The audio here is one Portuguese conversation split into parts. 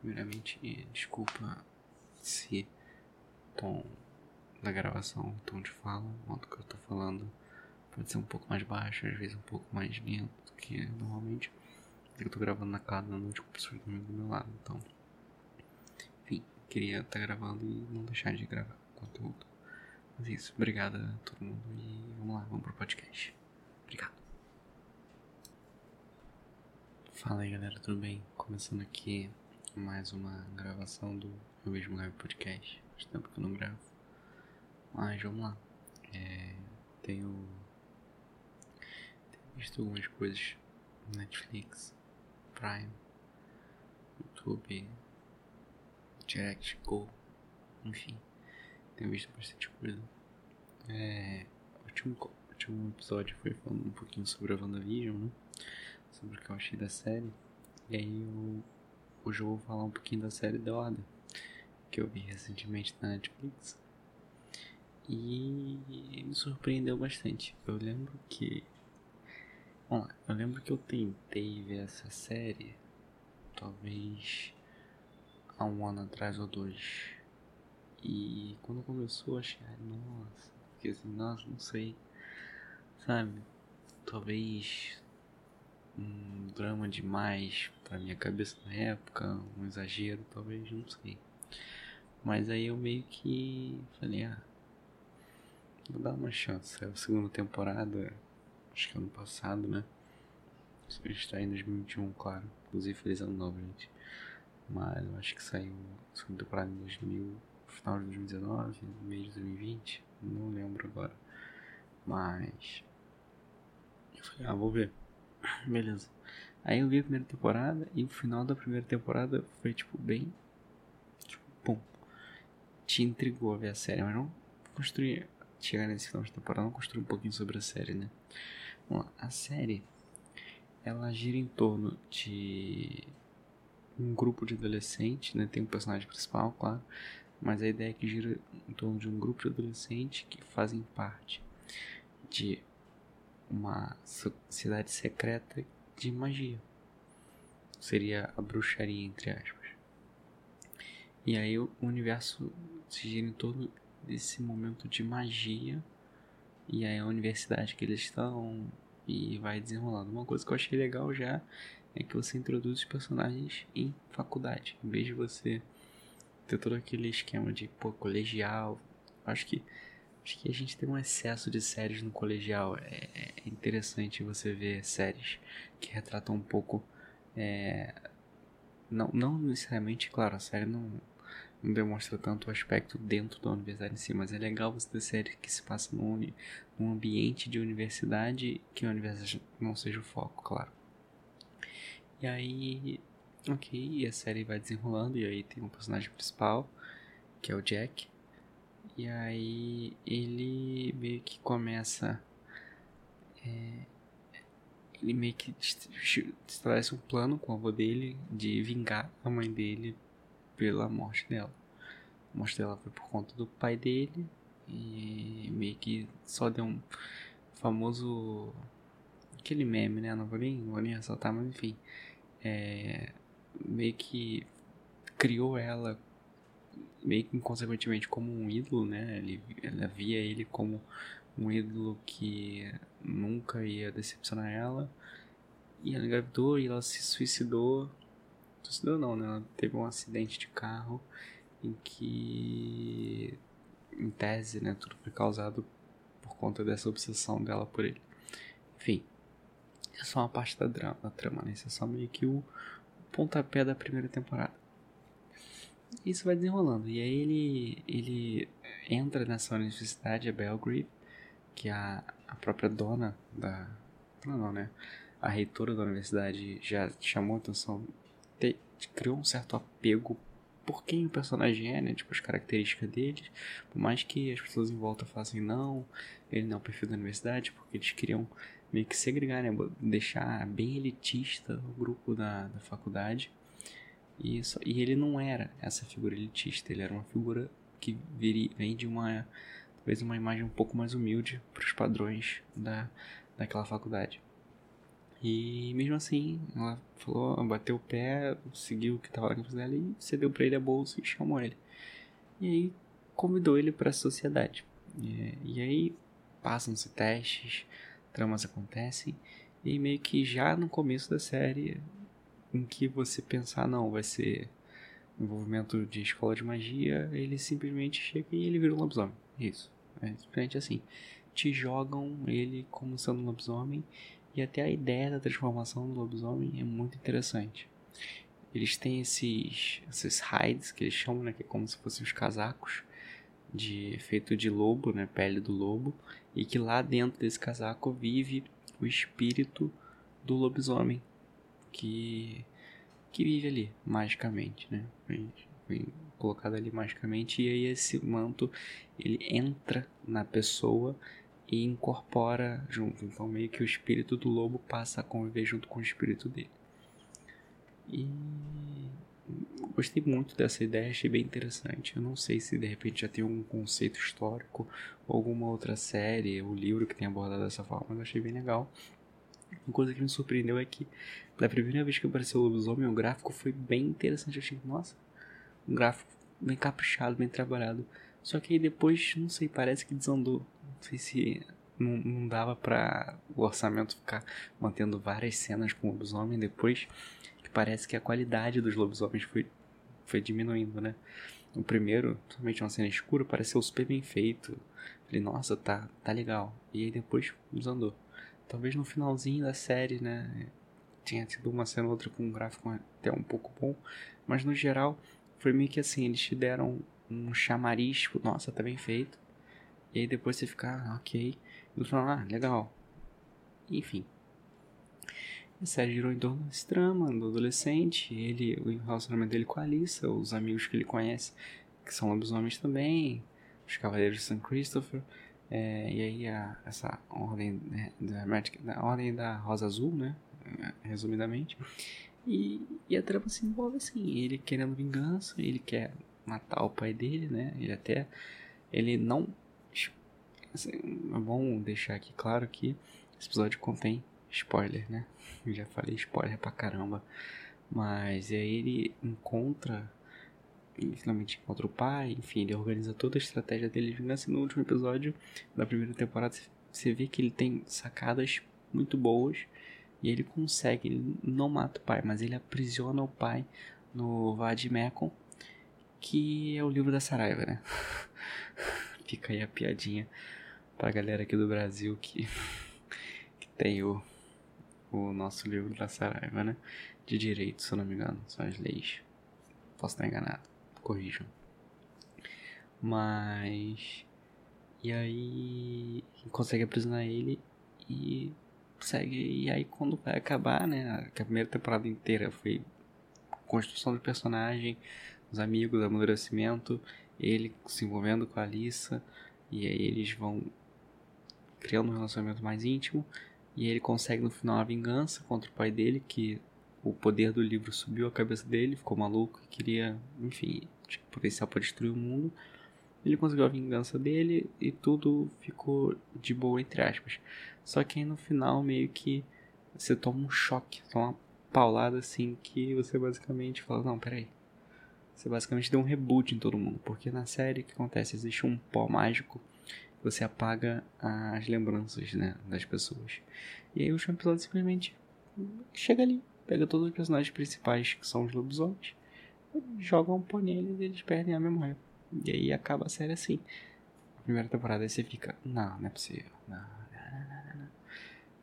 Primeiramente, desculpa se tom da gravação, o tom de fala, o modo que eu tô falando pode ser um pouco mais baixo, às vezes um pouco mais lento do que normalmente. Eu tô gravando na casa da noite com pessoas do meu lado, então. Enfim, queria estar tá gravando e não deixar de gravar conteúdo. Mas é isso, obrigado a todo mundo e vamos lá, vamos pro podcast. Obrigado. Fala aí galera, tudo bem? Começando aqui mais uma gravação do Eu Mesmo Gravo Podcast. Faz tempo que eu não gravo. Mas vamos lá. É, tenho, tenho visto algumas coisas Netflix, Prime, YouTube, Direct Go, enfim. Tenho visto bastante coisa. É, o último, último episódio foi falando um pouquinho sobre a WandaVision, né? Sobre o que eu achei da série. E aí eu Hoje eu vou falar um pouquinho da série The Order, que eu vi recentemente na Netflix. E me surpreendeu bastante. Eu lembro que. Lá, eu lembro que eu tentei ver essa série, talvez há um ano atrás ou dois. E quando começou, achei, nossa, fiquei assim, nossa, não sei, sabe? Talvez um drama demais pra minha cabeça na época, um exagero, talvez, não sei. Mas aí eu meio que falei, ah, vou dar uma chance. É a segunda temporada, acho que ano passado, né? A gente tá em 2021, claro. Inclusive, feliz ano novo, gente. Mas eu acho que saiu a segunda temporada em 2000, final de 2019, meio de 2020. Não lembro agora. Mas. Eu falei, ah, vou ver. Beleza. Aí eu vi a primeira temporada e o final da primeira temporada foi tipo bem. Tipo, bom. Te intrigou a ver a série, mas não construir. Chegar nesse final de temporada, não construir um pouquinho sobre a série, né? Vamos lá. A série. Ela gira em torno de um grupo de adolescentes, né? Tem um personagem principal, claro. Mas a ideia é que gira em torno de um grupo de adolescentes que fazem parte de uma cidade secreta de magia. Seria a bruxaria, entre aspas. E aí o universo se gira em torno desse momento de magia. E aí a universidade que eles estão e vai desenrolando. Uma coisa que eu achei legal já é que você introduz os personagens em faculdade. Em vez de você ter todo aquele esquema de pô, colegial. Acho que Acho que a gente tem um excesso de séries no colegial. É, é interessante você ver séries que retratam um pouco. É, não, não necessariamente, claro, a série não, não demonstra tanto o aspecto dentro da universidade em si, mas é legal você ter séries que se passam num, num ambiente de universidade que a universidade não seja o foco, claro. E aí, ok, e a série vai desenrolando, e aí tem um personagem principal, que é o Jack, e aí ele meio que começa. É, ele meio que estabelece um plano com a avó dele de vingar a mãe dele pela morte dela. A morte dela foi por conta do pai dele e meio que só deu um famoso. aquele meme, né? Não vou nem, vou nem ressaltar, mas enfim. É, meio que criou ela meio que inconsequentemente como um ídolo, né? Ele, ela via ele como um ídolo que nunca ia decepcionar ela. E ela engravidou e ela se suicidou. Suicidou não, né? Ela teve um acidente de carro em que, em tese, né? Tudo foi causado por conta dessa obsessão dela por ele. Enfim, é só uma parte da, drama, da trama, né? Isso é só meio que o pontapé da primeira temporada isso vai desenrolando. E aí ele, ele entra nessa universidade, a Belgrave, que a, a própria dona da. Não, não, né? A reitora da universidade já chamou a atenção, te, criou um certo apego por quem o personagem é, né? Tipo, as características dele. Por mais que as pessoas em volta façam não, ele não é o perfil da universidade, porque eles queriam meio que segregar, né? Deixar bem elitista o grupo da, da faculdade. E, e ele não era essa figura elitista, ele era uma figura que viria, vem de uma talvez uma imagem um pouco mais humilde para os padrões da, daquela faculdade. E mesmo assim, ela falou, bateu o pé, seguiu o que tava na cabeça dela e cedeu pra ele a bolsa e chamou ele. E aí convidou ele para a sociedade. E, e aí passam-se testes, tramas acontecem, e meio que já no começo da série, em que você pensar, não, vai ser envolvimento de escola de magia, ele simplesmente chega e ele vira um lobisomem. Isso. É simplesmente assim. Te jogam ele como sendo um lobisomem e até a ideia da transformação do lobisomem é muito interessante. Eles têm esses, esses hides que eles chamam, né, que é como se fossem os casacos de feito de lobo, né, pele do lobo, e que lá dentro desse casaco vive o espírito do lobisomem que que vive ali magicamente, né? Foi, colocado ali magicamente e aí esse manto ele entra na pessoa e incorpora junto. Então meio que o espírito do lobo passa a conviver junto com o espírito dele. E gostei muito dessa ideia, achei bem interessante. Eu não sei se de repente já tem algum conceito histórico ou alguma outra série ou livro que tenha abordado dessa forma, mas achei bem legal. Uma coisa que me surpreendeu é que da primeira vez que apareceu o lobisomem, o gráfico foi bem interessante. Eu achei, nossa, um gráfico bem caprichado, bem trabalhado. Só que aí depois, não sei, parece que desandou. Não sei se não, não dava para o orçamento ficar mantendo várias cenas com o lobisomem depois que parece que a qualidade dos lobisomens foi, foi diminuindo, né? O primeiro, somente uma cena escura, pareceu super bem feito. Falei, nossa, tá, tá legal. E aí depois desandou. Talvez no finalzinho da série, né? Tinha tido uma cena ou outra com um gráfico até um pouco bom. Mas no geral, foi meio que assim, eles te deram um chamariz, tipo, nossa, tá bem feito. E aí depois você fica, ah, ok. E no final, ah, legal. Enfim. A série girou em torno desse do adolescente, ele, o relacionamento dele com a Alissa, os amigos que ele conhece, que são lobisomens também, os Cavaleiros de St. Christopher, é, e aí a, essa ordem né, da, da ordem da Rosa Azul, né, resumidamente, e, e a trama se envolve assim, ele querendo vingança, ele quer matar o pai dele, né, ele até, ele não, assim, é bom deixar aqui claro que esse episódio contém Spoiler, né? Eu já falei spoiler pra caramba. Mas aí ele encontra. Finalmente encontra o pai, enfim, ele organiza toda a estratégia dele de vingança. No último episódio da primeira temporada, você vê que ele tem sacadas muito boas. E ele consegue, ele não mata o pai, mas ele aprisiona o pai no Vadimekon, que é o livro da Saraiva, né? Fica aí a piadinha pra galera aqui do Brasil que, que tem o o nosso livro da Saraiva, né? De direito, se eu não me engano, são as leis. Posso estar enganado, corrijam. Mas. E aí. Consegue aprisionar ele e segue. E aí, quando vai acabar, né? A primeira temporada inteira foi construção do personagem, os amigos, amadurecimento, ele se envolvendo com a Alissa. E aí eles vão criando um relacionamento mais íntimo. E ele consegue no final a vingança contra o pai dele, que o poder do livro subiu a cabeça dele, ficou maluco queria, enfim, tinha potencial para destruir o mundo. Ele conseguiu a vingança dele e tudo ficou de boa, entre aspas. Só que aí no final meio que você toma um choque, toma uma paulada assim que você basicamente fala, não, peraí. Você basicamente deu um reboot em todo mundo, porque na série o que acontece? Existe um pó mágico você apaga as lembranças né, das pessoas. E aí o último episódio simplesmente chega ali, pega todos os personagens principais, que são os lobisomens, joga um pó neles e eles perdem a memória. E aí acaba a série assim. A primeira temporada aí você fica, não, não é possível. Não, não, não, não.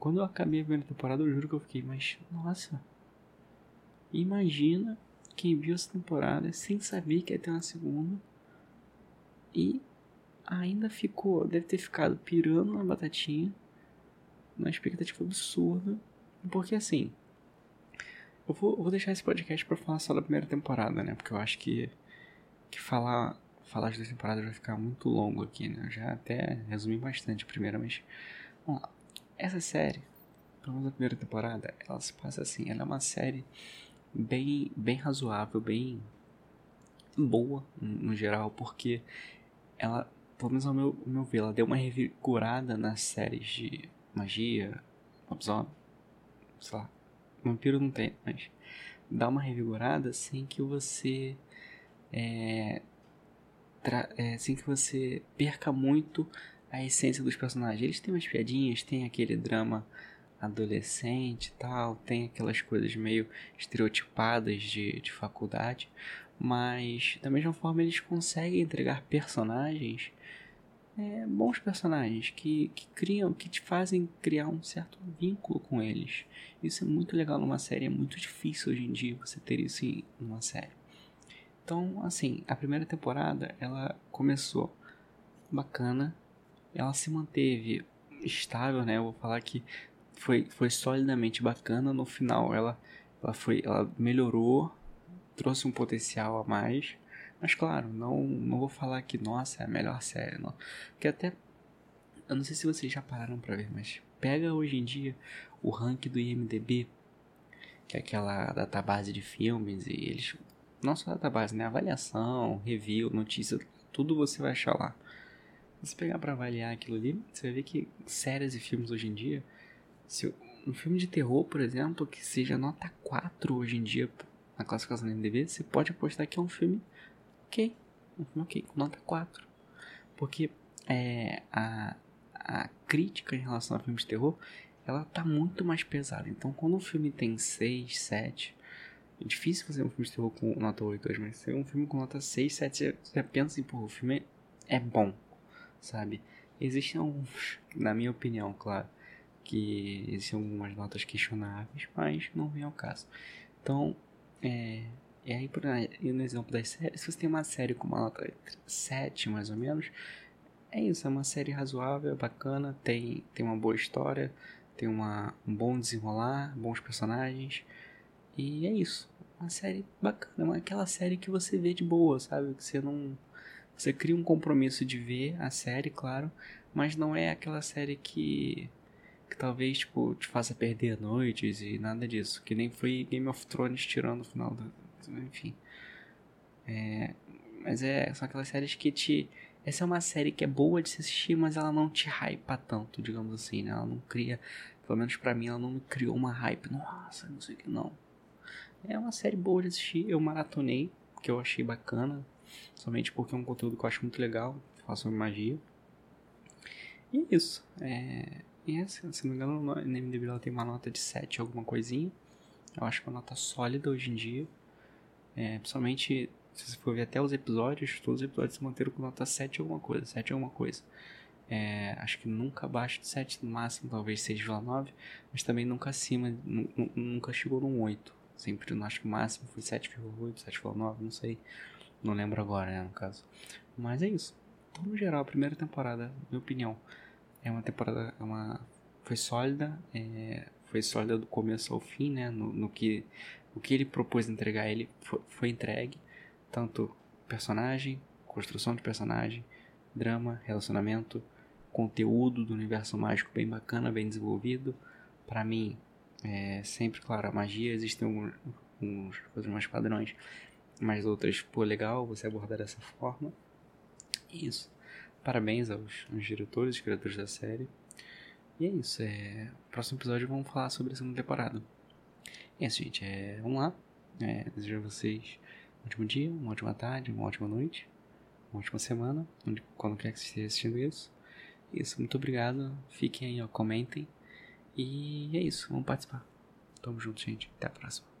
Quando eu acabei a primeira temporada, eu juro que eu fiquei, mas nossa. Imagina quem viu essa temporada sem saber que ia ter uma segunda. E ainda ficou, deve ter ficado pirando na batatinha, uma expectativa absurda, porque assim, eu vou, vou deixar esse podcast para falar só da primeira temporada, né? Porque eu acho que, que falar, falar das duas temporadas vai ficar muito longo aqui, né? Eu já até resumi bastante a primeira, mas vamos lá. Essa série, pelo menos a primeira temporada, ela se passa assim, ela é uma série bem, bem razoável, bem boa no geral, porque ela pelo menos ao meu, ao meu ver, ela deu uma revigorada nas séries de magia, lobisomem, sei lá, vampiro não tem, mas dá uma revigorada sem que você é, é, sem que você perca muito a essência dos personagens. Eles têm umas piadinhas, tem aquele drama adolescente e tal, tem aquelas coisas meio estereotipadas de, de faculdade, mas da mesma forma eles conseguem entregar personagens é, bons personagens que, que criam, que te fazem criar um certo vínculo com eles. Isso é muito legal numa série, é muito difícil hoje em dia você ter isso em uma série. Então, assim, a primeira temporada ela começou bacana, ela se manteve estável, né? Eu vou falar que foi, foi solidamente bacana. No final, ela, ela foi, ela melhorou, trouxe um potencial a mais. Mas claro, não, não vou falar que nossa é a melhor série, não. Porque até eu não sei se vocês já pararam para ver, mas pega hoje em dia o ranking do IMDb, que é aquela database de filmes e eles não só database, né, avaliação, review, notícia, tudo você vai achar lá. Se pegar para avaliar aquilo ali, você vai ver que séries e filmes hoje em dia, se um filme de terror, por exemplo, que seja nota 4 hoje em dia na classificação do IMDb, você pode apostar que é um filme ok, um filme ok, com nota 4. Porque é, a, a crítica em relação a filmes de terror, ela tá muito mais pesada. Então, quando um filme tem 6, 7, é difícil fazer um filme de terror com nota 8 hoje, mas se um filme com nota 6, 7, você, você pensa assim, pô, o filme é bom, sabe? Existem alguns, na minha opinião, claro, que existem algumas notas questionáveis, mas não vem ao caso. Então, é, e aí, por no exemplo das séries, se você tem uma série com uma nota 7, mais ou menos, é isso, é uma série razoável, bacana, tem, tem uma boa história, tem uma, um bom desenrolar, bons personagens, e é isso. Uma série bacana, aquela série que você vê de boa, sabe? Que você não. Você cria um compromisso de ver a série, claro, mas não é aquela série que. que talvez, tipo, te faça perder noites e nada disso. Que nem foi Game of Thrones tirando o final do, enfim. É, mas é, são aquelas séries que te. Essa é uma série que é boa de se assistir, mas ela não te hypa tanto, digamos assim, né? Ela não cria, pelo menos para mim, ela não me criou uma hype. Nossa, não sei o que, não. É uma série boa de assistir, eu maratonei, que eu achei bacana, somente porque é um conteúdo que eu acho muito legal, sobre magia. E é isso. É, e essa, se não me engano, no MDB ela tem uma nota de 7, alguma coisinha. Eu acho é uma nota sólida hoje em dia. É, principalmente, se você for ver até os episódios, todos os episódios se manteram com nota 7 alguma coisa, 7 alguma coisa. É, acho que nunca abaixo de 7, no máximo talvez 6,9, mas também nunca acima, nunca chegou num 8. Sempre, acho que o máximo foi 7,8, 7,9, não sei. Não lembro agora, né, no caso. Mas é isso. Então, no geral, a primeira temporada, minha opinião, é uma temporada, é uma, foi sólida, é, foi sólida do começo ao fim, né, no, no que o que ele propôs entregar ele foi, foi entregue, tanto personagem, construção de personagem, drama, relacionamento, conteúdo do universo mágico bem bacana, bem desenvolvido. Para mim, é sempre, claro, a magia, existem alguns, coisas mais padrões, mas outras, pô, legal você abordar dessa forma. Isso. Parabéns aos, aos diretores e criadores da série. E é isso. É... Próximo episódio vamos falar sobre a segunda temporada. É isso, gente. É, vamos lá. É, desejo a vocês um ótimo dia, uma ótima tarde, uma ótima noite, uma ótima semana, onde, quando quer que você esteja assistindo isso. Isso, muito obrigado. Fiquem aí, ó, comentem. E é isso, vamos participar. Tamo junto, gente. Até a próxima.